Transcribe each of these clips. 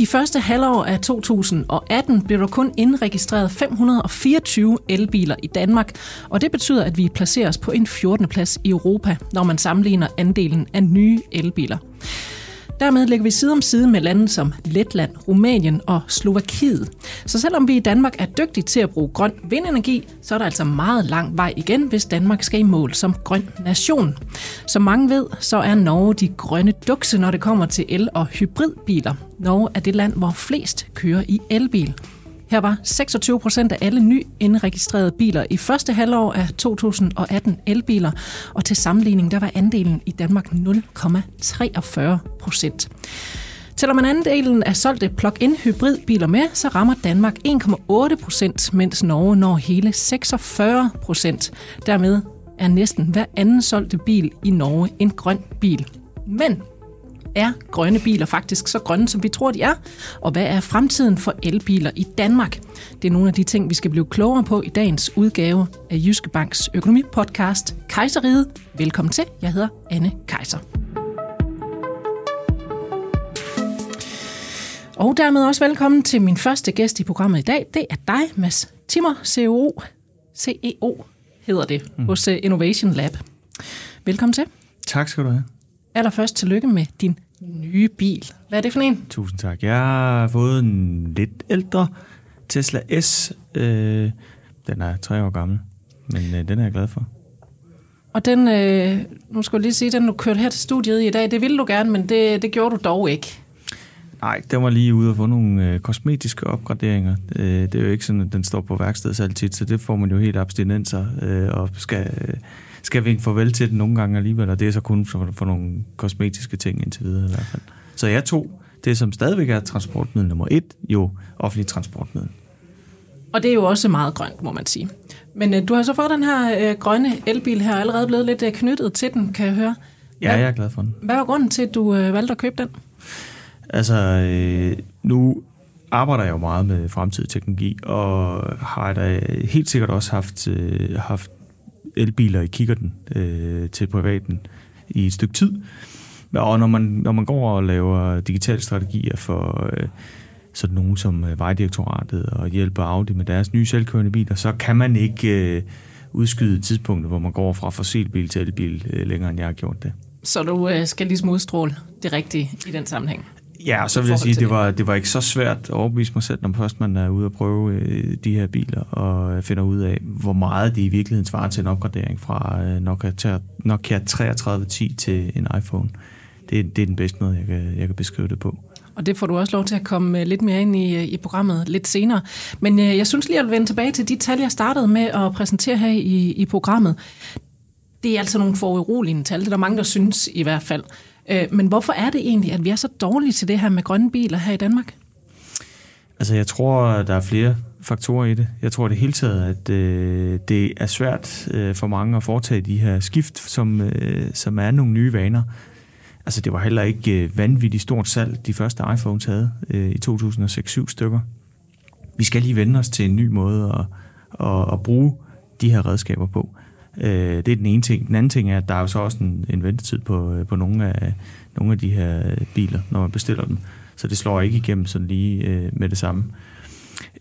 I første halvår af 2018 blev der kun indregistreret 524 elbiler i Danmark, og det betyder, at vi placerer os på en 14. plads i Europa, når man sammenligner andelen af nye elbiler. Dermed ligger vi side om side med lande som Letland, Rumænien og Slovakiet. Så selvom vi i Danmark er dygtige til at bruge grøn vindenergi, så er der altså meget lang vej igen, hvis Danmark skal i mål som grøn nation. Som mange ved, så er Norge de grønne dukse, når det kommer til el- og hybridbiler. Norge er det land, hvor flest kører i elbil. Her var 26 procent af alle ny indregistrerede biler i første halvår af 2018 elbiler, og til sammenligning der var andelen i Danmark 0,43 procent. Tæller man delen af solgte plug-in hybridbiler med, så rammer Danmark 1,8 procent, mens Norge når hele 46 procent. Dermed er næsten hver anden solgte bil i Norge en grøn bil. Men er grønne biler faktisk så grønne, som vi tror, de er? Og hvad er fremtiden for elbiler i Danmark? Det er nogle af de ting, vi skal blive klogere på i dagens udgave af Jyske Banks økonomipodcast Kejseriet. Velkommen til. Jeg hedder Anne Kejser. Og dermed også velkommen til min første gæst i programmet i dag. Det er dig, Mads Timmer, CEO, CEO hedder det, mm. hos øh, Innovation Lab. Velkommen til. Tak skal du have. Allerførst tillykke med din nye bil. Hvad er det for en? Tusind tak. Jeg har fået en lidt ældre Tesla S. Øh, den er tre år gammel, men øh, den er jeg glad for. Og den, øh, nu skal jeg lige sige, den du kørte her til studiet i dag, det ville du gerne, men det, det gjorde du dog ikke. Nej, den var lige ude og få nogle øh, kosmetiske opgraderinger. Øh, det er jo ikke sådan, at den står på værkstedet altid, så det får man jo helt abstinenser øh, og skal, øh, skal vinke farvel til den nogle gange alligevel, og det er så kun for, for nogle kosmetiske ting indtil videre i hvert fald. Så jeg tog det, som stadigvæk er transportmiddel nummer et, jo offentlig transportmiddel. Og det er jo også meget grønt, må man sige. Men øh, du har så fået den her øh, grønne elbil her, allerede blevet lidt øh, knyttet til den, kan jeg høre. Hvad, ja, jeg er glad for den. Hvad var grunden til, at du øh, valgte at købe den? Altså, øh, nu arbejder jeg jo meget med fremtidig teknologi, og har da helt sikkert også haft, øh, haft elbiler i kikkerten øh, til privaten i et stykke tid. Og når man, når man går og laver digitale strategier for øh, sådan nogen som øh, Vejdirektoratet og hjælper Audi med deres nye selvkørende biler, så kan man ikke øh, udskyde tidspunktet, hvor man går fra fossilbil til elbil øh, længere, end jeg har gjort det. Så du øh, skal ligesom udstråle det rigtige i den sammenhæng? Ja, så vil jeg sige, at det var, det var ikke så svært at overbevise mig selv, når først man er ude og prøve øh, de her biler, og finder ud af, hvor meget de i virkeligheden svarer til en opgradering fra øh, Nokia, Nokia 3310 til en iPhone. Det, det er den bedste måde, jeg kan, jeg kan beskrive det på. Og det får du også lov til at komme øh, lidt mere ind i, i programmet lidt senere. Men jeg synes lige at vende tilbage til de tal, jeg startede med at præsentere her i, i programmet. Det er altså nogle foruroligende tal. Det er der mange, der synes i hvert fald. Øh, men hvorfor er det egentlig, at vi er så dårlige til det her med grønne biler her i Danmark? Altså, jeg tror, der er flere faktorer i det. Jeg tror det hele taget, at øh, det er svært øh, for mange at foretage de her skift, som, øh, som er nogle nye vaner. Altså, det var heller ikke øh, vanvittigt stort salg, de første iPhones havde øh, i 2006-7 stykker. Vi skal lige vende os til en ny måde at, at, at bruge de her redskaber på. Øh, det er den ene ting. Den anden ting er, at der er jo så også en, en ventetid på, øh, på nogle, af, nogle af de her biler, når man bestiller dem. Så det slår ikke igennem sådan lige øh, med det samme.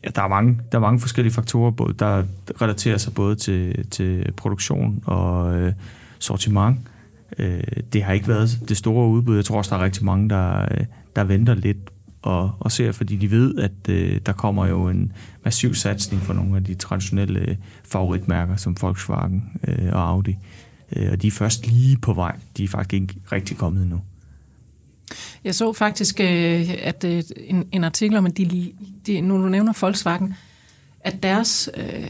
Ja, der, er mange, der er mange forskellige faktorer, både, der relaterer sig både til, til produktion og øh, sortiment. Øh, det har ikke været det store udbud. Jeg tror også, der er rigtig mange, der, øh, der venter lidt og, og ser, fordi de ved, at øh, der kommer jo en massiv satsning for nogle af de traditionelle øh, favoritmærker, som Volkswagen øh, og Audi. Øh, og de er først lige på vej. De er faktisk ikke rigtig kommet endnu. Jeg så faktisk øh, at øh, en, en artikel om, at de, de, nu du nævner Volkswagen, at deres øh,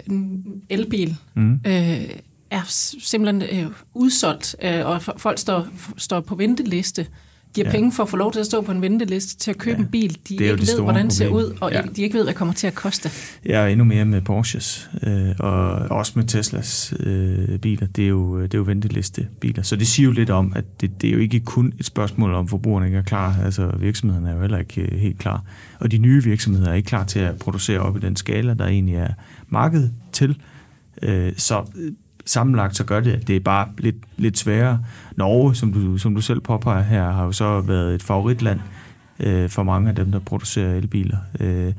elbil mm. øh, er simpelthen øh, udsolgt, øh, og folk står, står på venteliste giver ja. penge for at få lov til at stå på en venteliste til at købe ja. en bil, de ikke ved, hvordan det ser ud, og ja. de ikke ved, hvad det kommer til at koste. Ja, endnu mere med Porsches, øh, og også med Teslas øh, biler. Det er, jo, det er jo ventelistebiler. Så det siger jo lidt om, at det, det er jo ikke kun et spørgsmål om, forbrugerne ikke er klar. Altså virksomhederne er jo heller ikke øh, helt klar. Og de nye virksomheder er ikke klar til at producere op i den skala, der egentlig er markedet til. Øh, så sammenlagt så gør det, at det er bare lidt, lidt sværere. Norge, som du, som du selv påpeger her, har jo så været et favoritland øh, for mange af dem, der producerer elbiler. Øh,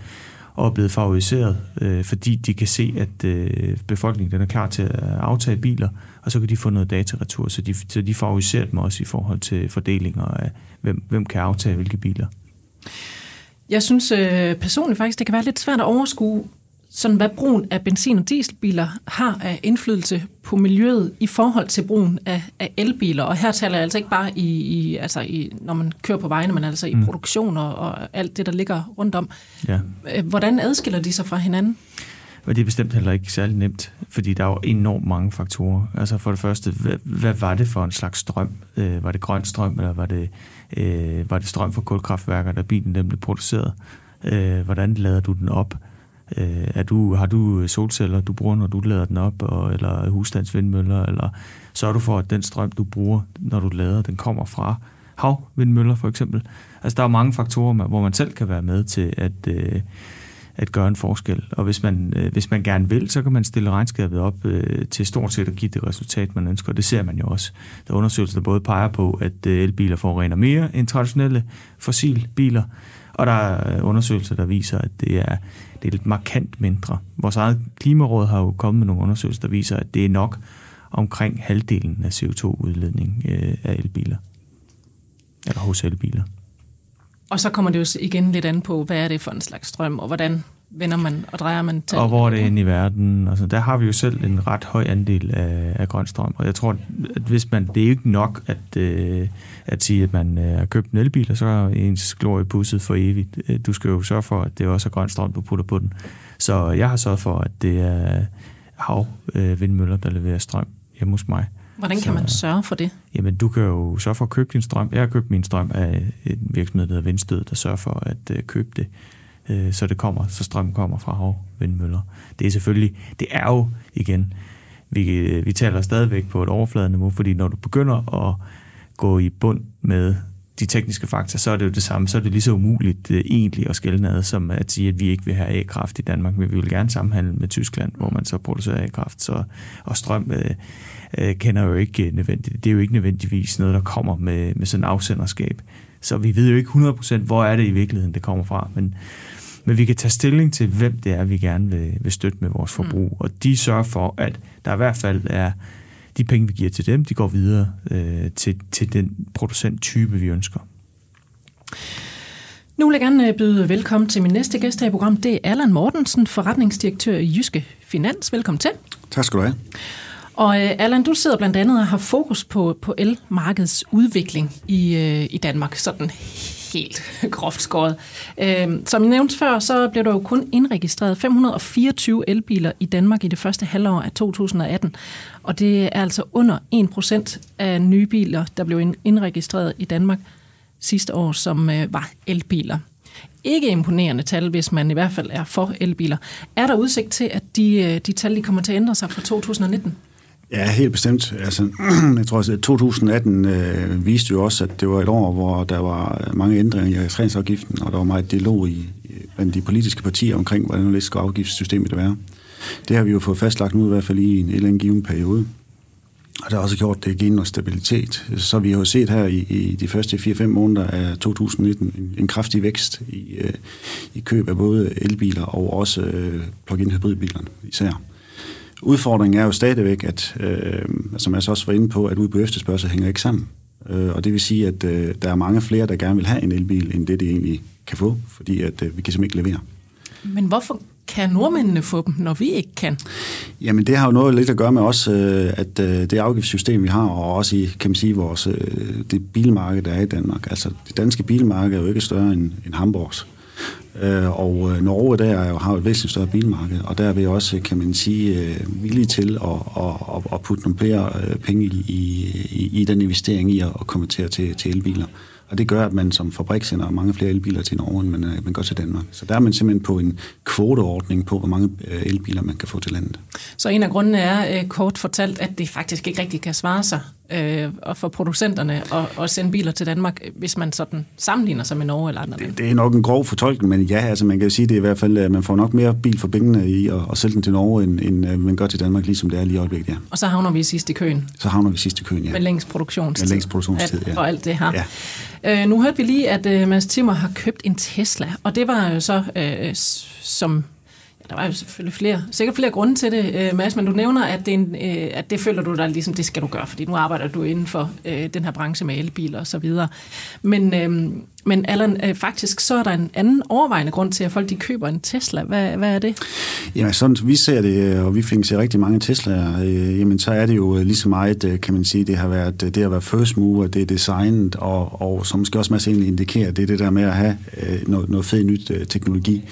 og er blevet favoriseret, øh, fordi de kan se, at øh, befolkningen den er klar til at aftage biler, og så kan de få noget dataretur, så de, så de favoriserer dem også i forhold til fordelinger af, hvem, hvem kan aftage hvilke biler. Jeg synes øh, personligt faktisk, det kan være lidt svært at overskue, sådan hvad brugen af benzin- og dieselbiler har af indflydelse på miljøet i forhold til brugen af, af elbiler. Og her taler jeg altså ikke bare i, i, altså i, når man kører på vejene, men altså i mm. produktion og, og alt det, der ligger rundt om. Ja. Øh, hvordan adskiller de sig fra hinanden? Og det er bestemt heller ikke særlig nemt, fordi der er jo enormt mange faktorer. Altså for det første, hvad, hvad var det for en slags strøm? Øh, var det grøn strøm, eller var det, øh, var det strøm fra kulkraftværker, der bilen den blev produceret? Øh, hvordan lader du den op? Øh, er du, har du øh, solceller, du bruger, når du lader den op, og, eller husstandsvindmøller, eller så er du for, at den strøm, du bruger, når du lader, den kommer fra havvindmøller for eksempel. Altså der er mange faktorer, hvor man selv kan være med til at, øh, at gøre en forskel. Og hvis man, øh, hvis man gerne vil, så kan man stille regnskabet op øh, til stort set at give det resultat, man ønsker. Det ser man jo også. Der er undersøgelser, der både peger på, at øh, elbiler forurener mere end traditionelle fossilbiler, og der er øh, undersøgelser, der viser, at det er, det er lidt markant mindre. Vores eget klimaråd har jo kommet med nogle undersøgelser, der viser, at det er nok omkring halvdelen af CO2-udledning øh, af elbiler. Eller hos elbiler. Og så kommer det jo igen lidt an på, hvad er det for en slags strøm, og hvordan vender man og drejer man til. Og hvor er det inde i verden. Altså, der har vi jo selv en ret høj andel af, af grøn strøm. Og jeg tror, at hvis man, det er ikke nok at, øh, at sige, at man øh, har købt en elbil, og så er ens glorie pusset for evigt. Øh, du skal jo sørge for, at det også er grøn strøm, du putter på den. Så jeg har sørget for, at det er havvindmøller, der leverer strøm hjemme hos mig. Hvordan kan så, man sørge for det? Jamen, du kan jo sørge for at købe din strøm. Jeg har købt min strøm af en virksomhed, der hedder Vindstød, der sørger for at øh, købe det, øh, så det kommer, så strøm kommer fra havvindmøller. Det er selvfølgelig, det er jo igen, vi, øh, vi taler stadigvæk på et overfladeniveau, fordi når du begynder at gå i bund med de tekniske faktorer, så er det jo det samme. Så er det lige så umuligt øh, egentlig at skælne ad, som at sige, at vi ikke vil have A-kraft i Danmark, men vi vil gerne sammenhandle med Tyskland, hvor man så producerer A-kraft. Så, og strøm øh, øh kender jo ikke nødvendigt. Det er jo ikke nødvendigvis noget, der kommer med, med sådan en afsenderskab. Så vi ved jo ikke 100% hvor er det i virkeligheden, det kommer fra. Men, men vi kan tage stilling til, hvem det er, vi gerne vil, vil støtte med vores forbrug. Mm. Og de sørger for, at der i hvert fald er de penge, vi giver til dem, de går videre øh, til, til den producenttype, vi ønsker. Nu vil jeg gerne øh, byde velkommen til min næste gæst her i programmet. Det er Allan Mortensen, forretningsdirektør i Jyske Finans. Velkommen til. Tak skal du have. Og uh, Allan, du sidder blandt andet og har fokus på, på elmarkedets udvikling i, uh, i Danmark, sådan helt groft skåret. Øhm, som jeg nævnte før, så blev der jo kun indregistreret 524 elbiler i Danmark i det første halvår af 2018, og det er altså under 1% af nye biler, der blev indregistreret i Danmark sidste år, som øh, var elbiler ikke imponerende tal, hvis man i hvert fald er for elbiler. Er der udsigt til, at de, øh, de tal de kommer til at ændre sig fra 2019? Ja, helt bestemt. Altså, jeg tror, altså, at 2018 øh, viste jo også, at det var et år, hvor der var mange ændringer i registreringsafgiften, og der var meget dialog i, blandt de politiske partier omkring, hvordan det skal afgiftssystemet være. Det har vi jo fået fastlagt nu i hvert fald i en eller anden given periode. Og det har også gjort det givet noget stabilitet. Så vi har jo set her i, i de første 4-5 måneder af 2019 en, en kraftig vækst i, øh, i køb af både elbiler og også øh, plug-in hybridbilerne især. Udfordringen er jo stadigvæk, at, øh, som jeg så også var inde på, at udbud efterspørgsel hænger ikke sammen. Øh, og det vil sige, at øh, der er mange flere, der gerne vil have en elbil, end det, de egentlig kan få, fordi at, øh, vi kan simpelthen ikke levere. Men hvorfor kan nordmændene få dem, når vi ikke kan? Jamen det har jo noget lidt at gøre med også, øh, at øh, det afgiftssystem, vi har, og også i, kan man sige, vores, øh, det bilmarked, der er i Danmark. Altså det danske bilmarked er jo ikke større end, end Hamburgs. Øh, og øh, Norge der er jo, har et væsentligt større bilmarked, og der er vi også, kan man sige, øh, villige til at, at, at putte nogle flere øh, penge i, i, i den investering i at konvertere til, til elbiler. Og det gør, at man som fabrik sender mange flere elbiler til Norge, end man, man gør til Danmark. Så der er man simpelthen på en kvoteordning på, hvor mange elbiler man kan få til landet. Så en af grundene er kort fortalt, at det faktisk ikke rigtig kan svare sig øh, og for producenterne at, at sende biler til Danmark, hvis man sådan sammenligner sig med Norge eller andre det, det er nok en grov fortolkning, men ja, altså man kan jo sige, det er i hvert fald, at man får nok mere bil for pengene i at, at sælge den til Norge, end, end øh, man gør til Danmark, ligesom det er lige i øjeblikket, ja. Og så havner vi sidst i køen. Så havner vi sidst i køen, ja. Med længst produktionstid. Med længst produktionstid, ja. Og alt det her. Ja. Øh, nu hørte vi lige, at uh, Mads Timmer har købt en Tesla, og det var jo så uh, som der var jo selvfølgelig flere, sikkert flere grunde til det, øh, Mads, men du nævner, at det, en, øh, at det føler du dig ligesom, det skal du gøre, fordi nu arbejder du inden for øh, den her branche med elbiler og så videre. Men, men Allan, faktisk så er der en anden overvejende grund til, at folk de køber en Tesla. Hvad, hvad er det? Jamen sådan, vi ser det, og vi fik se rigtig mange Teslaer, jamen så er det jo lige så meget, kan man sige, det har været det at være first mover, det er designet, og, og som måske også Mads egentlig indikerer, det er det der med at have noget, noget fed nyt teknologi.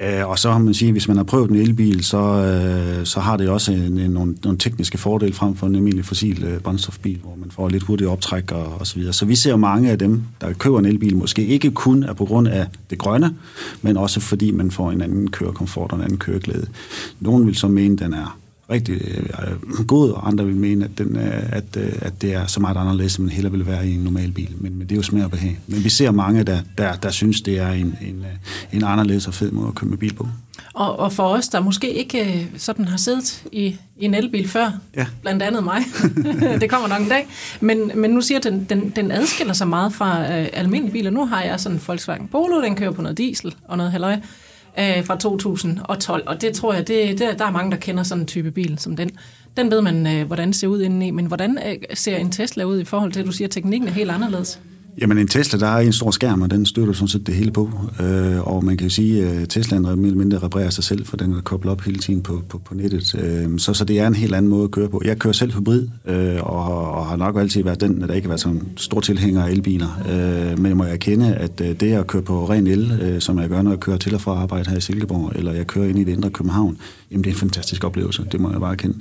Øh, og så har man sige, hvis man har prøvet en elbil, så, øh, så har det også en, en, nogle, nogle tekniske fordele frem for en almindelig fossil øh, brændstofbil, hvor man får lidt hurtigere optræk og, og så videre. Så vi ser jo mange af dem, der køber en elbil, måske ikke kun er på grund af det grønne, men også fordi man får en anden kørekomfort og en anden køreglæde. Nogen vil så mene, den er rigtig øh, god, og andre vil mene, at, den, øh, at, øh, at det er så meget anderledes, end man heller vil være i en normal bil. Men, men det er jo smag og behag. Men vi ser mange, der, der, der synes, det er en, en, en anderledes og fed måde at køre med bil på. Og, og for os, der måske ikke sådan har siddet i, i en elbil før, ja. blandt andet mig, det kommer nok en dag, men, men nu siger den, den, den adskiller sig meget fra øh, almindelige biler. Nu har jeg sådan en Volkswagen Polo, den kører på noget diesel og noget halløj øh, fra 2012, og det tror jeg, det, det, der er mange, der kender sådan en type bil som den. Den ved man, øh, hvordan ser ud indeni, men hvordan øh, ser en Tesla ud i forhold til, at du siger, at teknikken er helt anderledes? Jamen en Tesla, der er en stor skærm, og den støtter sådan set det hele på. Øh, og man kan jo sige, at Teslaen mere eller mindre reparerer sig selv, for den er koblet op hele tiden på, på, på nettet. Øh, så, så det er en helt anden måde at køre på. Jeg kører selv hybrid, øh, og, og har nok altid været den, der ikke har været sådan stor tilhænger af elbiler. Øh, men jeg må erkende, at øh, det at køre på ren el, øh, som jeg gør, når jeg kører til og fra arbejde her i Silkeborg, eller jeg kører ind i det indre København, jamen det er en fantastisk oplevelse, det må jeg bare kende.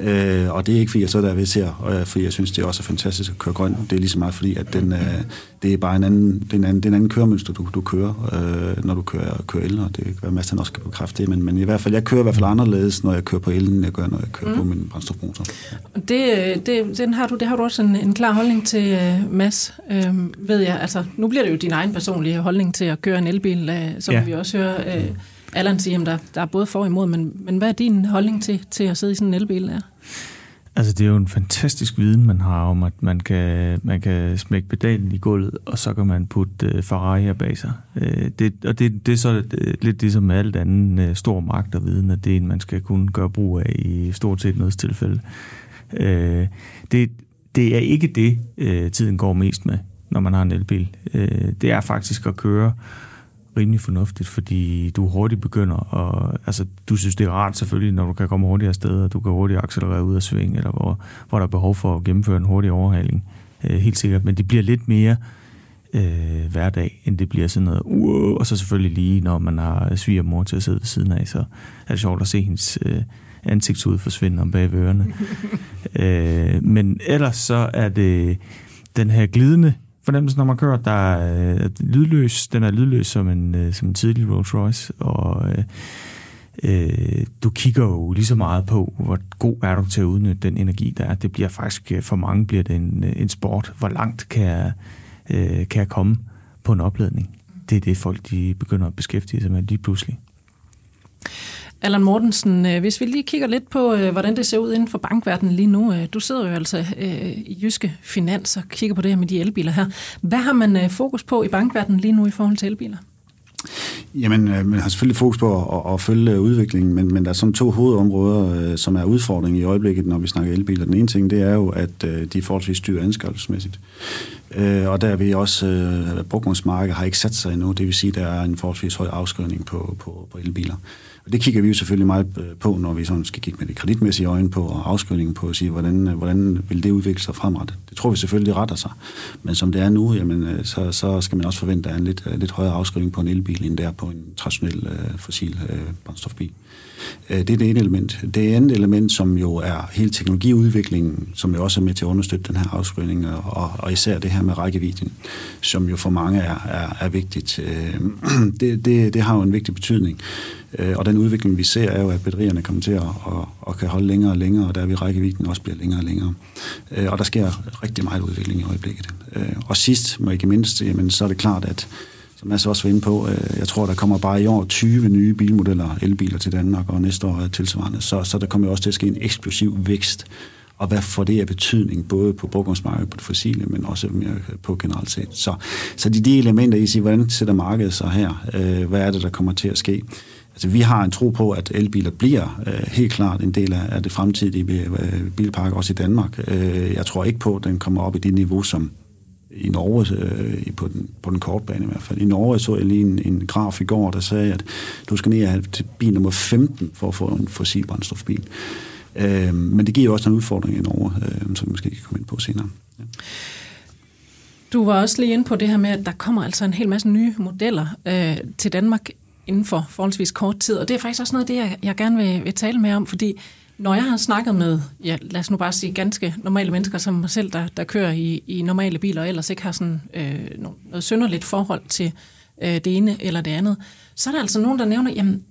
Øh, og det er ikke fordi, jeg så der ved til, og fordi jeg synes, det er også fantastisk at køre grøn. Det er lige så meget fordi, at den, øh, det er bare en anden, det er en anden, det er en anden køremønster, du, du kører, øh, når du kører, kører el, og det kan være, at Mads også kan bekræfte det, men, men i hvert fald, jeg kører i hvert fald anderledes, når jeg kører på el, end jeg gør, når jeg kører mm. på min brændstofmotor. Det, det, den har du, det har du også en, en klar holdning til, uh, Mads, øh, ved jeg. Altså, nu bliver det jo din egen personlige holdning til at køre en elbil, uh, som ja. vi også hører uh, Allan siger, at der, der er både for og imod, men, men hvad er din holdning til, til at sidde i sådan en elbil der? Altså, det er jo en fantastisk viden, man har om, at man kan, man kan smække pedalen i gulvet, og så kan man putte uh, Ferrari bag sig. Uh, det, og det, det er så øh, lidt ligesom med alt andet uh, stor magt og viden, at det er en, man skal kunne gøre brug af i stort set noget tilfælde. Uh, det, det er ikke det, uh, tiden går mest med, når man har en elbil. Uh, det er faktisk at køre rimelig fornuftigt, fordi du hurtigt begynder og altså du synes det er rart selvfølgelig, når du kan komme hurtigere afsted, og du kan hurtigt accelerere ud af sving, eller hvor, hvor der er behov for at gennemføre en hurtig overhaling, øh, helt sikkert, men det bliver lidt mere øh, hverdag, end det bliver sådan noget, uh, og så selvfølgelig lige, når man har svigermor til at sidde ved siden af, så er det sjovt at se hendes øh, ansigtshud forsvinde om bag ørerne. øh, men ellers så er det den her glidende fornemmelse, når man kører. Der er øh, lydløs. Den er lydløs som en, øh, som en tidlig Rolls Royce, og øh, øh, du kigger jo lige så meget på, hvor god er du til at udnytte den energi, der er. Det bliver faktisk, øh, for mange bliver det en, øh, en sport. Hvor langt kan jeg, øh, kan jeg komme på en opladning? Det er det, folk de begynder at beskæftige sig med lige pludselig. Allan Mortensen, øh, hvis vi lige kigger lidt på, øh, hvordan det ser ud inden for bankverdenen lige nu. Øh, du sidder jo altså i Jyske Finans og kigger på det her med de elbiler her. Hvad har man fokus på i bankverdenen lige nu i forhold til elbiler? Jamen, man har selvfølgelig fokus på at, at følge udviklingen, men, men der er sådan to hovedområder, som er udfordringen i øjeblikket, når vi snakker elbiler. Den ene ting, det er jo, at de er forholdsvis dyre anskaffelsesmæssigt. Og der er vi også, at brugmandsmarkedet har ikke sat sig endnu, det vil sige, at der er en forholdsvis høj afskrivning på, på, på elbiler. Og det kigger vi jo selvfølgelig meget øh, på, når vi sådan skal kigge med det kreditmæssige øjne på og afskrivningen på og sige, hvordan, øh, hvordan vil det udvikle sig fremrettet. Det tror vi selvfølgelig, retter sig. Men som det er nu, jamen, øh, så, så skal man også forvente, at der er en lidt, lidt højere afskrivning på en elbil, end der på en traditionel øh, fossil øh, brændstofbil. Øh, det er det ene element. Det andet element, som jo er hele teknologiudviklingen, som jo også er med til at understøtte den her afskrivning, og, og især det her med rækkevidden, som jo for mange er, er, er vigtigt. Øh, det, det, det har jo en vigtig betydning. Øh, og den udvikling, vi ser, er jo, at batterierne kommer til at, og, og kan holde længere og længere, og der vil rækkevidden også bliver længere og længere. Og der sker rigtig meget udvikling i øjeblikket. Og sidst, må ikke mindst, jamen, så er det klart, at som jeg så også var inde på, øh, jeg tror, der kommer bare i år 20 nye bilmodeller, elbiler til Danmark, og næste år er tilsvarende. Så, så der kommer også til at ske en eksplosiv vækst og hvad får det af betydning, både på brugumsmarkedet, på det fossile, men også mere på generelt set. Så, så de, de elementer, I siger, hvordan sætter markedet sig her? Øh, hvad er det, der kommer til at ske? Altså, vi har en tro på, at elbiler bliver øh, helt klart en del af, af det fremtidige øh, bilpark, også i Danmark. Øh, jeg tror ikke på, at den kommer op i det niveau, som i Norge, øh, på, den, på den korte bane i hvert fald. I Norge så jeg lige en, en graf i går, der sagde, at du skal ned til bil nummer 15 for at få en fossilbrændstofbil. Øh, men det giver jo også en udfordring i Norge, øh, som vi måske kan komme ind på senere. Ja. Du var også lige inde på det her med, at der kommer altså en hel masse nye modeller øh, til Danmark inden for forholdsvis kort tid. Og det er faktisk også noget af det, jeg, jeg gerne vil, vil tale med om, fordi når jeg har snakket med, ja, lad os nu bare sige, ganske normale mennesker som mig selv, der, der kører i, i normale biler, og ellers ikke har sådan, øh, noget synderligt forhold til øh, det ene eller det andet, så er der altså nogen, der nævner, jamen,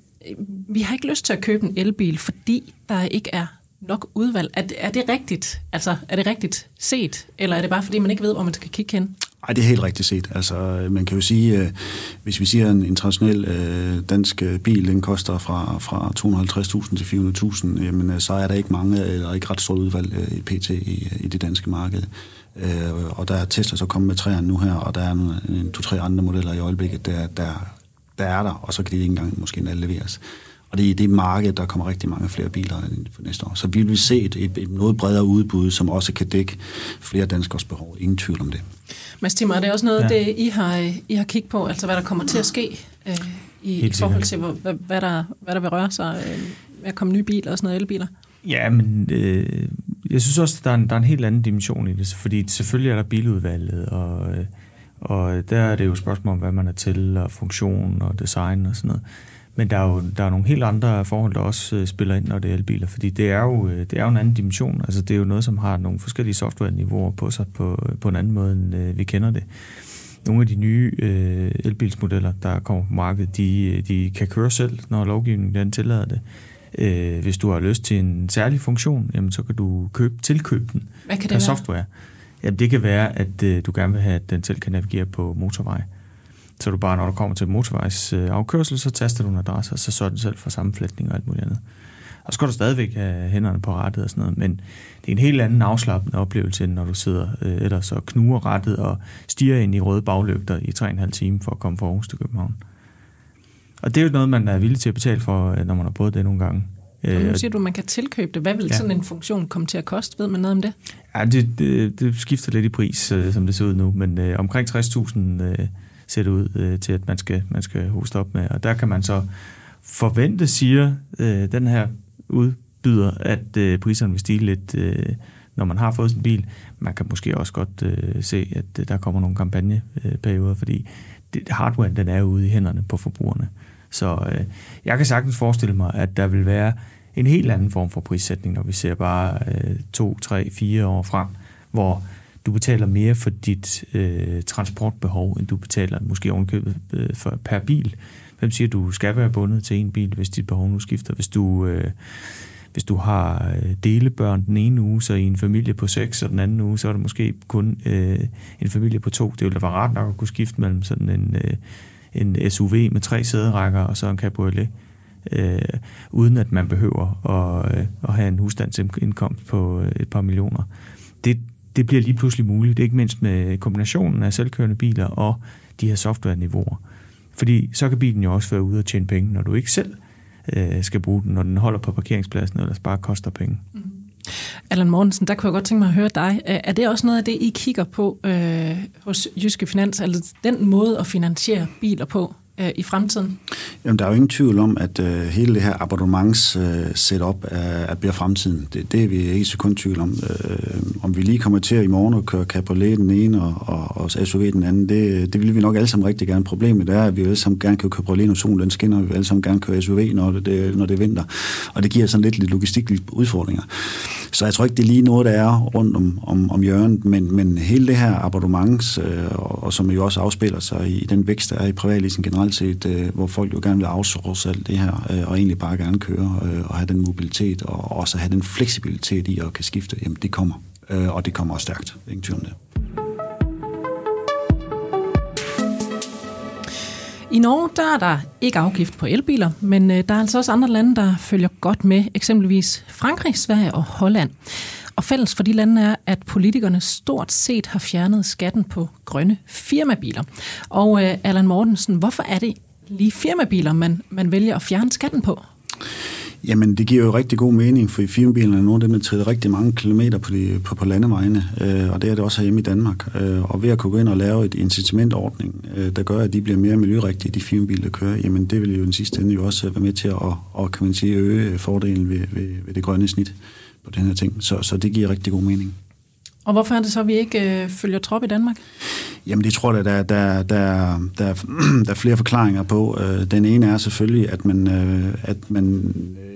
vi har ikke lyst til at købe en elbil, fordi der ikke er nok udvalg. Er, er det rigtigt? Altså, er det rigtigt set? Eller er det bare, fordi man ikke ved, hvor man skal kigge hen? Nej, det er helt rigtigt set. Altså, man kan jo sige, øh, hvis vi siger, en international øh, dansk øh, bil, den koster fra, fra 250.000 til 400.000, jamen, øh, så er der ikke mange, eller ikke ret stort udvalg øh, PT i, i det danske marked. Øh, og der er Tesla så kommet med træerne nu her, og der er en, en to-tre andre modeller i øjeblikket, der, der, der er der, og så kan de ikke engang måske endda leveres. Og det er det marked, der kommer rigtig mange flere biler for næste år. Så vi vil se et, et, et noget bredere udbud, som også kan dække flere danskers behov. Ingen tvivl om det. Mads Timmer, er det også noget, ja. det I har, I har kigget på, altså hvad der kommer til at ske øh, i, i forhold til, hvad, hvad, der, hvad der vil røre sig øh, med at komme nye biler og sådan noget elbiler? Ja, men øh, jeg synes også, at der er, en, der er en helt anden dimension i det, fordi selvfølgelig er der biludvalget, og, øh, og der er det jo et spørgsmål om, hvad man er til, og funktion og design og sådan noget. Men der er jo der er nogle helt andre forhold, der også øh, spiller ind, når det er elbiler, fordi det er, jo, øh, det er jo en anden dimension. Altså det er jo noget, som har nogle forskellige software-niveauer på sig på, på en anden måde, end øh, vi kender det. Nogle af de nye øh, elbilsmodeller, der kommer på markedet, de, de kan køre selv, når lovgivningen den tillader det. Øh, hvis du har lyst til en særlig funktion, jamen, så kan du købe, tilkøbe den Hvad kan det af software. Jamen, det kan være, at øh, du gerne vil have, at den selv kan navigere på motorvej. Så du bare, når du kommer til motorvejs øh, så taster du en adresse, og så sørger den selv for sammenflætning og alt muligt andet. Og så skal du stadigvæk have hænderne på rettet og sådan noget, men det er en helt anden afslappende oplevelse, end når du sidder øh, ellers og knuger rettet og stiger ind i røde baglygter i 3,5 timer for at komme fra Aarhus til København. Og det er jo noget, man er villig til at betale for, øh, når man har prøvet det nogle gange. Og nu øh, siger du, at man kan tilkøbe det. Hvad vil ja. sådan en funktion komme til at koste? Ved man noget om det? Ja, det, det, det skifter lidt i pris, som det ser ud nu, men øh, omkring 60.000 øh, ser det ud øh, til, at man skal, man skal hoste op med. Og der kan man så forvente, siger øh, den her udbyder, at øh, priserne vil stige lidt, øh, når man har fået sin bil. Man kan måske også godt øh, se, at øh, der kommer nogle kampagneperioder, fordi det, hardware den er ude i hænderne på forbrugerne. Så øh, jeg kan sagtens forestille mig, at der vil være en helt anden form for prissætning, når vi ser bare øh, to, tre, fire år frem, hvor du betaler mere for dit øh, transportbehov, end du betaler måske ovenkøbet øh, for, per bil. Hvem siger, du skal være bundet til en bil, hvis dit behov nu skifter? Hvis du, øh, hvis du har øh, delebørn den ene uge, så i en familie på seks, og den anden uge, så er det måske kun øh, en familie på to. Det ville da være rart nok at kunne skifte mellem sådan en, øh, en SUV med tre sæderækker og så en cabriolet. Øh, uden at man behøver at, øh, at have en husstandsindkomst på øh, et par millioner. Det, det bliver lige pludselig muligt, ikke mindst med kombinationen af selvkørende biler og de her software-niveauer. Fordi så kan bilen jo også være ude og tjene penge, når du ikke selv øh, skal bruge den, når den holder på parkeringspladsen, eller bare koster penge. Mm. Allan Mortensen, der kunne jeg godt tænke mig at høre dig. Øh, er det også noget af det, I kigger på øh, hos Jyske Finans, altså den måde at finansiere biler på? Øh, i fremtiden? Jamen, der er jo ingen tvivl om, at øh, hele det her abonnements øh, setup er, er bliver fremtiden. Det, det er vi ikke så kun tvivl om. Øh, om vi lige kommer til at i morgen og køre cabriolet den ene og, og, og SUV den anden, det, det vil vi nok alle sammen rigtig gerne. Problemet er, at vi alle sammen gerne kan køre cabriolet, når solen den skinner, og vi vil alle sammen gerne køre SUV, når det, når det er vinter. Og det giver sådan lidt, lidt logistiske udfordringer. Så jeg tror ikke, det er lige noget, der er rundt om, om, om hjørnet, men, men hele det her abonnements, øh, og, og som jo også afspiller sig i den vækst, der er i privatleasing generelt set, øh, hvor folk jo gerne vil outsource alt det her, øh, og egentlig bare gerne køre øh, og have den mobilitet, og også have den fleksibilitet i at kan skifte, jamen det kommer. Øh, og det kommer også stærkt, ingen tvivl om det. I Norge der er der ikke afgift på elbiler, men øh, der er altså også andre lande, der følger godt med, eksempelvis Frankrig, Sverige og Holland. Og fælles for de lande er, at politikerne stort set har fjernet skatten på grønne firmabiler. Og øh, Allan Mortensen, hvorfor er det lige firmabiler, man, man vælger at fjerne skatten på? Jamen, det giver jo rigtig god mening, for i firmabilerne er nogle af dem, der træder rigtig mange kilometer på, de, på, på landevejene, øh, og det er det også herhjemme i Danmark. Øh, og ved at kunne gå ind og lave et incitamentordning, øh, der gør, at de bliver mere miljørigtige, de firmabiler, der kører, jamen det vil jo den sidste ende jo også være med til at at kan man sige, øge fordelen ved, ved, ved det grønne snit på den her ting. Så, så det giver rigtig god mening. Og hvorfor er det så, at vi ikke øh, følger trop i Danmark? Jamen det tror jeg, der, der, der, der, der er flere forklaringer på. Øh, den ene er selvfølgelig, at man, øh, at man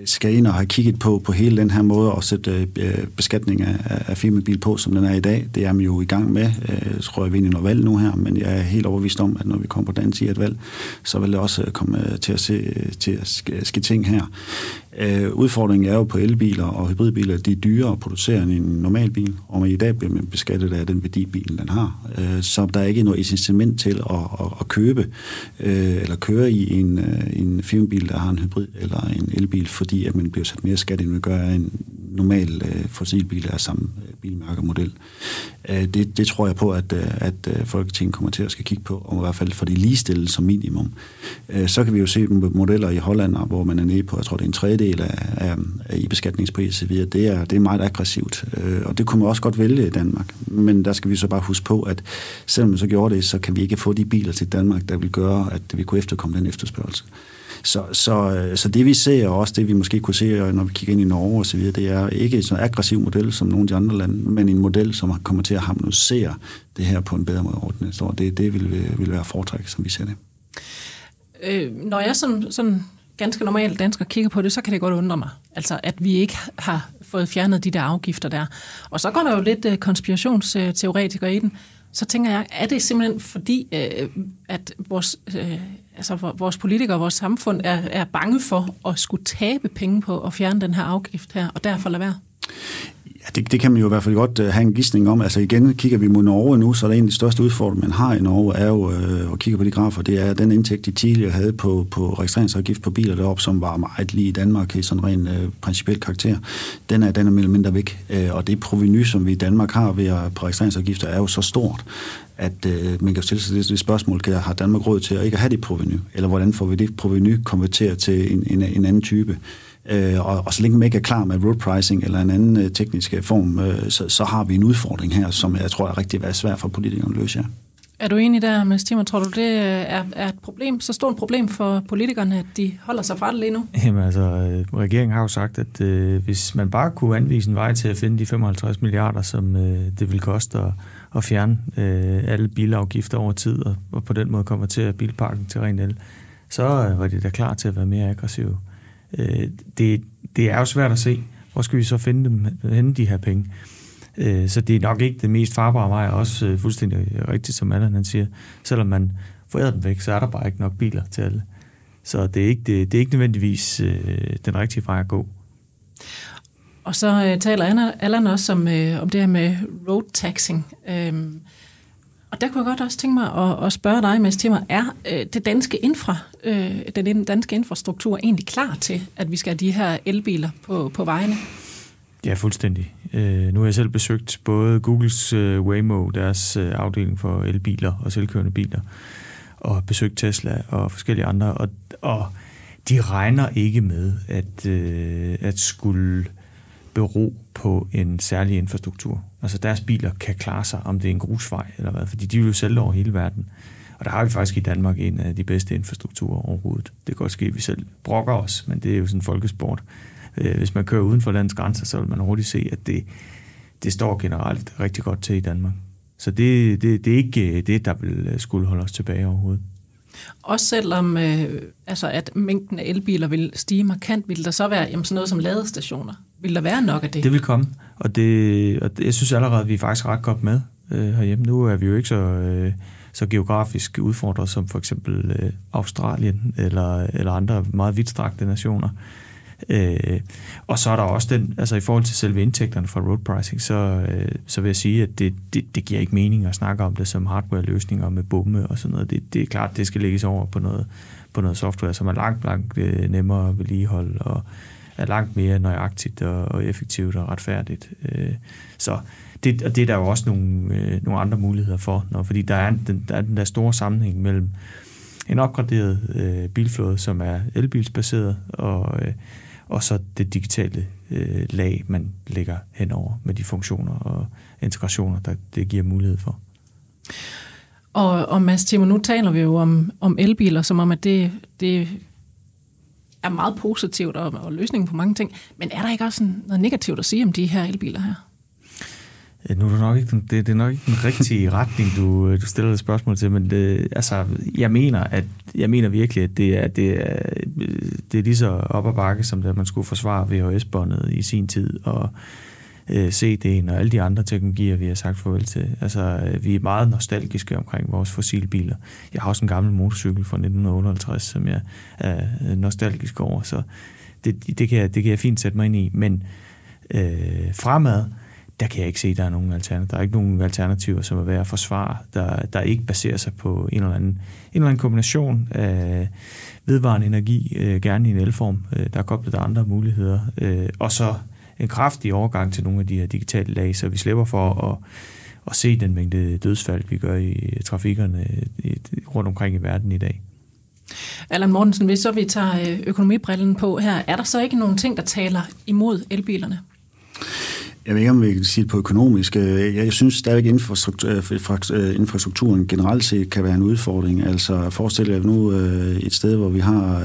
skal ind og have kigget på, på hele den her måde at sætte øh, beskatning af, af firmabil på, som den er i dag. Det er man jo i gang med. Jeg tror, jeg vinder noget valg nu her, men jeg er helt overbevist om, at når vi kommer på den side af et valg, så vil det også øh, komme øh, til at, se, til at ske ting her. Øh, udfordringen er jo på elbiler og hybridbiler, de er dyrere at producere end en normal bil, og man i dag bliver man beskattet af den værdi, bilen den har. Øh, så der er ikke noget incitament til at, at, at købe øh, eller køre i en, en firmabil, der har en hybrid eller en elbil, fordi at man bliver sat mere skat, end man gør af en normal øh, fossilbil af samme øh, bilmærke model. Øh, det, det tror jeg på, at, øh, at øh, Folketinget kommer til at skal kigge på, og i hvert fald for det ligestille som minimum. Øh, så kan vi jo se modeller i Holland, hvor man er nede på, jeg tror det er en tredjedel af, af, af i beskatningspris Det er, det er meget aggressivt, øh, og det kunne man også godt vælge i Danmark. Men der skal vi så bare huske på, at selvom man så gjorde det, så kan vi ikke få de biler til Danmark, der vil gøre, at vi kunne efterkomme den efterspørgsel. Så, så, øh, så det vi ser, og også det vi måske kunne se, øh, når vi kigger ind i Norge og så videre, det er ikke en så aggressiv model som nogle af de andre lande, men en model, som kommer til at harmonisere det her på en bedre måde over næste år. Det, det vil, øh, vil være foretræk, som vi ser det. Øh, når jeg som sådan ganske normal dansker kigger på det, så kan det godt undre mig. Altså, at vi ikke har fået fjernet de der afgifter der. Og så går der jo lidt uh, konspirationsteoretikere i den. Så tænker jeg, er det simpelthen fordi, at vores altså vores politikere og vores samfund er, er bange for at skulle tabe penge på at fjerne den her afgift her, og derfor lade være? Ja, det, det kan man jo i hvert fald godt uh, have en gidsning om. Altså igen, kigger vi mod Norge nu, så er det en af de største udfordringer, man har i Norge, er jo, uh, at kigge på de grafer, det er den indtægt, de tidligere havde på, på registreringsafgift på biler deroppe, som var meget lige i Danmark i sådan ren uh, øh, principiel karakter. Den er, den er mere mindre væk. Uh, og det proveny, som vi i Danmark har ved at, på registreringsafgifter, er jo så stort, at øh, man kan stille sig det, det spørgsmål, kan, har Danmark råd til at ikke have det proveny? Eller hvordan får vi det proveny konverteret til en, en, en anden type? Øh, og, og så længe man ikke er klar med road pricing eller en anden øh, teknisk form, øh, så, så har vi en udfordring her, som jeg tror er rigtig svært for politikerne at løse. Ja. Er du enig der, Mads Timmer? Tror du, det er, er et problem, så stort et problem for politikerne, at de holder sig fra det lige nu? Jamen altså, øh, regeringen har jo sagt, at øh, hvis man bare kunne anvise en vej til at finde de 55 milliarder, som øh, det vil koste at at fjerne øh, alle bilafgifter over tid, og, og på den måde konvertere bilparken til ren el, så øh, var de da klar til at være mere aggressive. Øh, det, det er jo svært at se, hvor skal vi så finde dem, henne de her penge. Øh, så det er nok ikke det mest farbare vej, også øh, fuldstændig rigtigt, som Allan han siger. Selvom man forærer dem væk, så er der bare ikke nok biler til alle. Så det er ikke, det, det er ikke nødvendigvis øh, den rigtige vej at gå. Og så øh, taler Allan også om, øh, om det her med road taxing. Øh, og der kunne jeg godt også tænke mig at, at spørge dig, Mads Timmer, er øh, det danske infra, øh, den danske infrastruktur egentlig klar til, at vi skal have de her elbiler på, på vejene? Ja, fuldstændig. Øh, nu har jeg selv besøgt både Googles øh, Waymo, deres øh, afdeling for elbiler og selvkørende biler, og besøgt Tesla og forskellige andre, og, og de regner ikke med at, øh, at skulle bero på en særlig infrastruktur. Altså deres biler kan klare sig, om det er en grusvej eller hvad, fordi de vil jo sælge over hele verden. Og der har vi faktisk i Danmark en af de bedste infrastrukturer overhovedet. Det kan godt ske, at vi selv brokker os, men det er jo sådan en folkesport. Øh, hvis man kører uden for landets grænser, så vil man hurtigt se, at det, det står generelt rigtig godt til i Danmark. Så det, det, det er ikke øh, det, der vil øh, skulle holde os tilbage overhovedet. Også selvom øh, altså at mængden af elbiler vil stige markant, vil der så være jamen, sådan noget som ladestationer vil der være nok af det? Det vil komme, og, det, og det, jeg synes allerede, at vi er faktisk ret godt med øh, herhjemme. Nu er vi jo ikke så, øh, så geografisk udfordret som for eksempel øh, Australien eller, eller andre meget vidtstrakte nationer. Øh, og så er der også den, altså i forhold til selve indtægterne fra road pricing, så, øh, så vil jeg sige, at det, det, det giver ikke mening at snakke om det som hardware-løsninger med bomme og sådan noget. Det, det er klart, det skal lægges over på noget, på noget software, som er langt, langt øh, nemmere at vedligeholde og er langt mere nøjagtigt og, og effektivt og retfærdigt. Øh, så det, og det er der jo også nogle, øh, nogle andre muligheder for, når, fordi der er, den, der er den der store sammenhæng mellem en opgraderet øh, bilflåde, som er elbilsbaseret, og, øh, og så det digitale øh, lag, man lægger henover med de funktioner og integrationer, der det giver mulighed for. Og, og Mads Timo, nu taler vi jo om, om elbiler, som om at det, det er meget positivt og, og løsningen på mange ting. Men er der ikke også noget negativt at sige om de her elbiler her? Nu er det nok ikke den, det, det er nok ikke den rigtige retning, du, du stiller det spørgsmål til, men det, altså, jeg mener, at jeg mener virkelig, at det er, det er, det er lige så op ad bakke, som da man skulle forsvare VHS-båndet i sin tid, og øh, CD'en og alle de andre teknologier, vi har sagt farvel til. Altså, øh, vi er meget nostalgiske omkring vores fossilbiler. Jeg har også en gammel motorcykel fra 1958, som jeg er øh, nostalgisk over, så det, det, kan, jeg, det kan jeg fint sætte mig ind i. Men øh, fremad, der kan jeg ikke se, at der er nogen alternativer. Der er ikke nogen alternativer, som er værd at forsvare, der, der ikke baserer sig på en eller anden, en eller anden kombination af vedvarende energi, øh, gerne i en elform. Øh, der er koblet der andre muligheder. Øh, og så en kraftig overgang til nogle af de her digitale lag, så vi slipper for at, at se den mængde dødsfald, vi gør i trafikkerne rundt omkring i verden i dag. Allan Mortensen, hvis så vi tager øh, økonomibrillen på her, er der så ikke nogen ting, der taler imod elbilerne? Jeg ved ikke, om vi kan sige det på økonomisk. Øh, jeg synes stadigvæk, øh, øh, infrastrukturen generelt set kan være en udfordring. Altså forestil jer nu øh, et sted, hvor vi har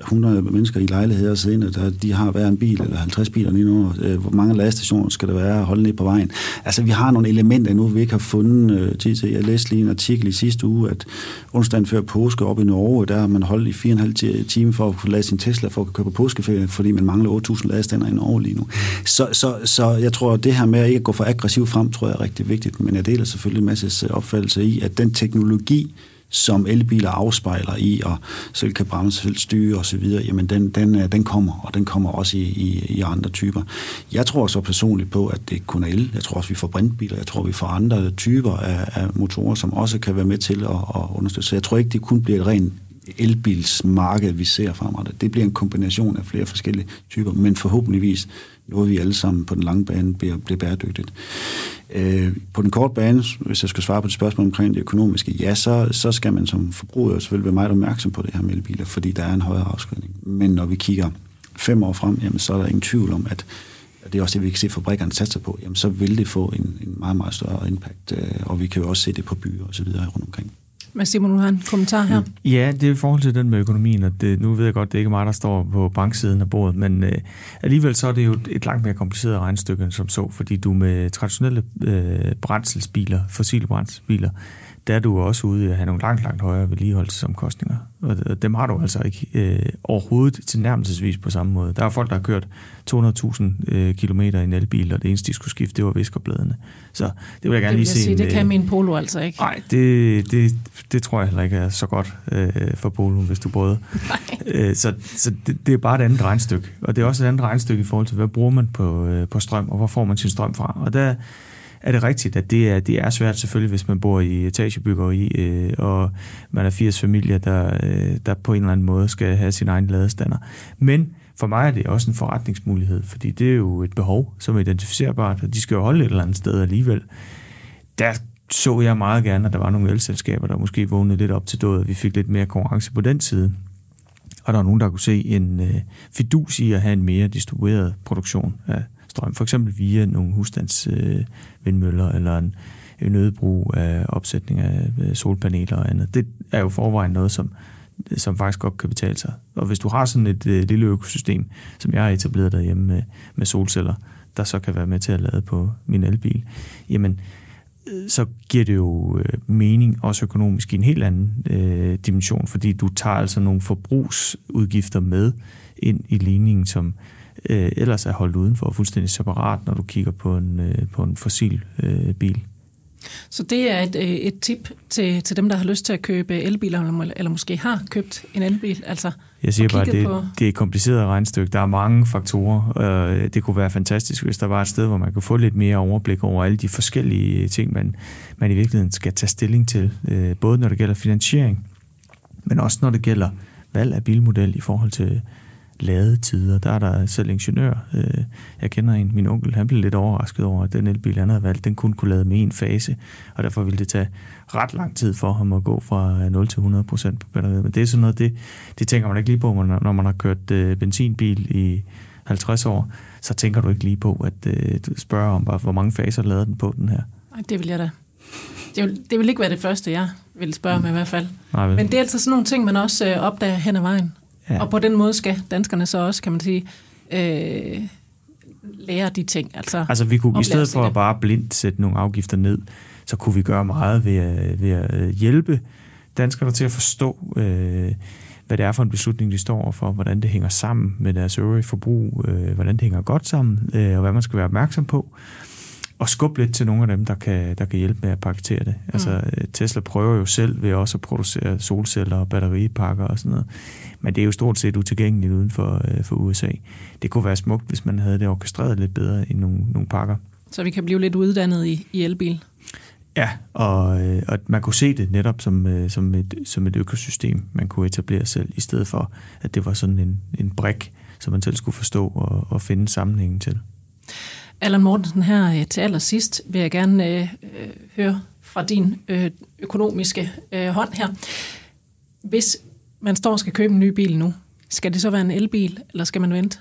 100 mennesker i lejligheder siddende, der de har hver en bil eller 50 biler lige nu. Hvor mange ladestationer skal der være at holde ned på vejen? Altså vi har nogle elementer nu, vi ikke har fundet tid til. Jeg læste lige en artikel i sidste uge, at onsdagen før påske op i Norge, der har man holdt i 4,5 timer for at kunne lade sin Tesla for at køre på påskeferie, fordi man mangler 8.000 ladestander i Norge lige nu. Så, så, så jeg tror, at det her med at ikke gå for aggressivt frem, tror jeg er rigtig vigtigt, men jeg deler selvfølgelig en masse øh, opfattelse i, at den teknologi, som elbiler afspejler i, og selv kan bremse, selv styre osv., jamen den, den, øh, den kommer, og den kommer også i, i, i andre typer. Jeg tror så personligt på, at det kun er el. Jeg tror også, vi får brintbiler. Jeg tror, vi får andre typer af, af motorer, som også kan være med til at, at understøtte. Så jeg tror ikke, det kun bliver et rent elbilsmarked, vi ser fremadrettet. Det bliver en kombination af flere forskellige typer, men forhåbentligvis noget, vi alle sammen på den lange bane bliver, bliver bæredygtigt. Øh, på den korte bane, hvis jeg skal svare på det spørgsmål omkring det økonomiske, ja, så, så skal man som forbruger selvfølgelig være meget opmærksom på det her med elbiler, fordi der er en højere afskrivning. Men når vi kigger fem år frem, jamen, så er der ingen tvivl om, at det er også det, vi kan se fabrikkerne satser på, jamen, så vil det få en, en meget, meget større impact, øh, og vi kan jo også se det på byer og så videre rundt omkring. Men Simon, du har en kommentar her. Ja, det er i forhold til den med økonomien, og det, nu ved jeg godt, det er ikke mig, der står på banksiden af bordet, men øh, alligevel så er det jo et langt mere kompliceret regnestykke end som så, fordi du med traditionelle øh, brændselsbiler, fossile brændselsbiler, der er du også ude i at have nogle langt, langt højere vedligeholdelsesomkostninger. Og dem har du altså ikke øh, overhovedet til nærmelsesvis på samme måde. Der er folk, der har kørt 200.000 øh, km i en elbil, og det eneste, de skulle skifte, det var viskerbladene. Så det vil jeg gerne det lige se. Sige, det kan min Polo altså ikke. Nej, det, det, det tror jeg heller ikke er så godt øh, for Polo, hvis du prøvede. Øh, så så det, det er bare et andet regnstykke. Og det er også et andet regnstykke i forhold til, hvad bruger man på, øh, på strøm, og hvor får man sin strøm fra. Og der er det rigtigt, at det er, det er svært selvfølgelig, hvis man bor i etagebyggeri, øh, og man er 80 familier, der, øh, der på en eller anden måde skal have sin egen ladestander. Men for mig er det også en forretningsmulighed, fordi det er jo et behov, som er identificerbart, og de skal jo holde et eller andet sted alligevel. Der så jeg meget gerne, at der var nogle elselskaber, der måske vågnede lidt op til død, og vi fik lidt mere konkurrence på den side. Og der var nogen, der kunne se en øh, fidus i at have en mere distribueret produktion af strøm, for eksempel via nogle husstandsvindmøller eller en, en øget brug af opsætning af øh, solpaneler og andet. Det er jo forvejen noget, som, som faktisk godt kan betale sig. Og hvis du har sådan et øh, lille økosystem, som jeg har etableret derhjemme med, med solceller, der så kan være med til at lade på min elbil, jamen øh, så giver det jo øh, mening, også økonomisk, i en helt anden øh, dimension, fordi du tager altså nogle forbrugsudgifter med ind i ligningen, som øh, ellers er holdt udenfor fuldstændig separat, når du kigger på en, øh, på en fossil øh, bil. Så det er et, øh, et tip til, til dem, der har lyst til at købe elbiler, eller, eller måske har købt en elbil. Altså, jeg siger bare, det, på... det er et kompliceret regnstykke. Der er mange faktorer. Det kunne være fantastisk, hvis der var et sted, hvor man kunne få lidt mere overblik over alle de forskellige ting, man, man i virkeligheden skal tage stilling til. Øh, både når det gælder finansiering, men også når det gælder valg af bilmodel i forhold til ladetider. Der er der selv ingeniør. Øh, jeg kender en, min onkel, han blev lidt overrasket over, at den elbil, han havde valgt, den kun kunne lade med en fase, og derfor ville det tage ret lang tid for ham at gå fra 0 til 100 procent på batteriet. Men det er sådan noget, det, det tænker man ikke lige på, når man har kørt øh, benzinbil i 50 år, så tænker du ikke lige på, at øh, du spørger om, hvor mange faser lavede den på den her. Nej, det vil jeg da. Det vil, det vil ikke være det første, jeg vil spørge med i hvert fald. Nej, Men det er altså sådan nogle ting, man også øh, opdager hen ad vejen. Ja. Og på den måde skal danskerne så også, kan man sige, øh, lære de ting. Altså, altså vi kunne i stedet for at bare blindt sætte nogle afgifter ned, så kunne vi gøre meget ved at, ved at hjælpe danskerne til at forstå, øh, hvad det er for en beslutning, de står for, hvordan det hænger sammen med deres øvrige forbrug, øh, hvordan det hænger godt sammen, øh, og hvad man skal være opmærksom på og skubbe lidt til nogle af dem, der kan, der kan hjælpe med at paketere det. Mm. Altså Tesla prøver jo selv ved også at producere solceller og batteripakker og sådan noget. Men det er jo stort set utilgængeligt uden for, øh, for USA. Det kunne være smukt, hvis man havde det orkestreret lidt bedre i nogle, nogle pakker. Så vi kan blive lidt uddannet i, i elbil? Ja, og, øh, og man kunne se det netop som, øh, som, et, som et økosystem, man kunne etablere selv, i stedet for, at det var sådan en, en brik, som man selv skulle forstå og, og finde sammenhængen til. Allan Mortensen, her øh, til allersidst vil jeg gerne øh, øh, høre fra din øh, økonomiske øh, hånd her. Hvis man står og skal købe en ny bil nu, skal det så være en elbil, eller skal man vente?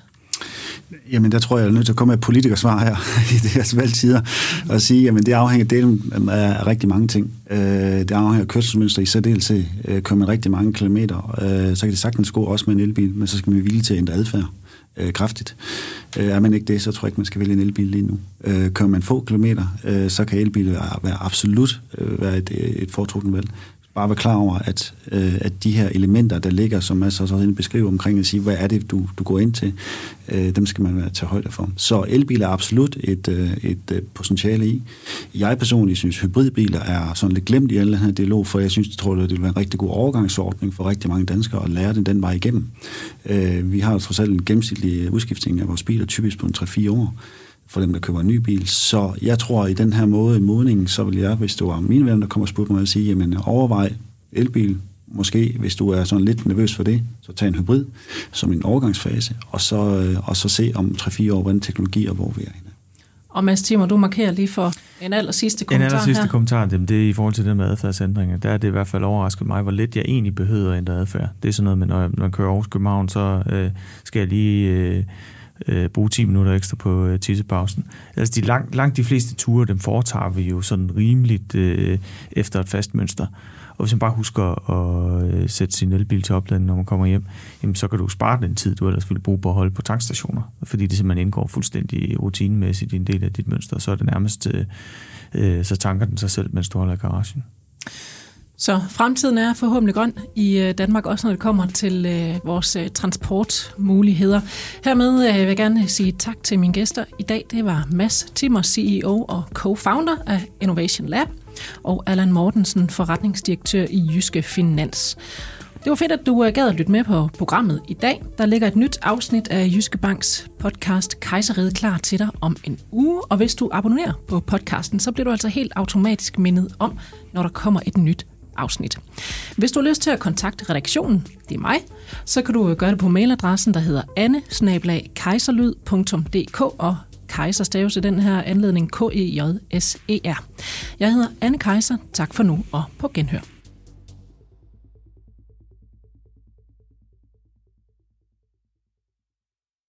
Jamen, der tror jeg, jeg er nødt til at komme med et politikersvar her i det her valgtider, og sige, jamen det afhænger del af rigtig mange ting. Øh, det afhænger af kørselsmønster i særdeleshed. Øh, kører man rigtig mange kilometer, så kan det sagtens gå også med en elbil, men så skal man vilje til at ændre adfærd øh, kraftigt. Øh, er man ikke det, så tror jeg ikke, man skal vælge en elbil lige nu. Øh, kører man få kilometer, øh, så kan elbil være, være absolut øh, være et, et foretrukket valg bare være klar over, at, øh, at de her elementer, der ligger, som Mads også beskriver omkring at sige, hvad er det, du, du går ind til, øh, dem skal man være tage højde for. Så elbiler er absolut et, øh, et øh, potentiale i. Jeg personligt synes, hybridbiler er sådan lidt glemt i alle den her dialog, for jeg synes, jeg tror, det vil være en rigtig god overgangsordning for rigtig mange danskere at lære den den vej igennem. Øh, vi har trods alt en gennemsnitlig udskiftning af vores biler, typisk på en 3-4 år for dem, der køber en ny bil. Så jeg tror, at i den her måde, modningen, så vil jeg, hvis det var mine venner, der kommer og spurgte mig, at sige, jamen overvej elbil, måske, hvis du er sådan lidt nervøs for det, så tag en hybrid som en overgangsfase, og så, øh, og så se om 3-4 år, hvordan teknologi og hvor vi er henne. Og Mads Timmer, du markerer lige for en aller sidste kommentar En aller sidste her. kommentar, det er i forhold til det med adfærdsændringer. Der er det i hvert fald overrasket mig, hvor lidt jeg egentlig behøver at ændre adfærd. Det er sådan noget med, når jeg, når jeg kører over København, så øh, skal jeg lige... Øh, øh, bruge 10 minutter ekstra på øh, tissepausen. Altså de lang, langt de fleste ture, dem foretager vi jo sådan rimeligt øh, efter et fast mønster. Og hvis man bare husker at øh, sætte sin elbil til opladning, når man kommer hjem, jamen, så kan du spare den tid, du ellers ville bruge på at holde på tankstationer, fordi det simpelthen indgår fuldstændig rutinemæssigt i en del af dit mønster, så er det nærmest, øh, øh, så tanker den sig selv, mens du holder i garagen. Så fremtiden er forhåbentlig grøn i øh, Danmark, også når det kommer til øh, vores øh, transportmuligheder. Hermed øh, vil jeg gerne sige tak til mine gæster i dag. Det var Mads Timmer, CEO og co-founder af Innovation Lab, og Allan Mortensen, forretningsdirektør i Jyske Finans. Det var fedt, at du øh, gad at lytte med på programmet i dag. Der ligger et nyt afsnit af Jyske Banks podcast Kejseriet klar til dig om en uge. Og hvis du abonnerer på podcasten, så bliver du altså helt automatisk mindet om, når der kommer et nyt afsnit. Hvis du har lyst til at kontakte redaktionen, det er mig, så kan du øh, gøre det på mailadressen, der hedder anne og Kejser staves i den her anledning K-E-J-S-E-R. Jeg hedder Anne Kejser. Tak for nu og på genhør.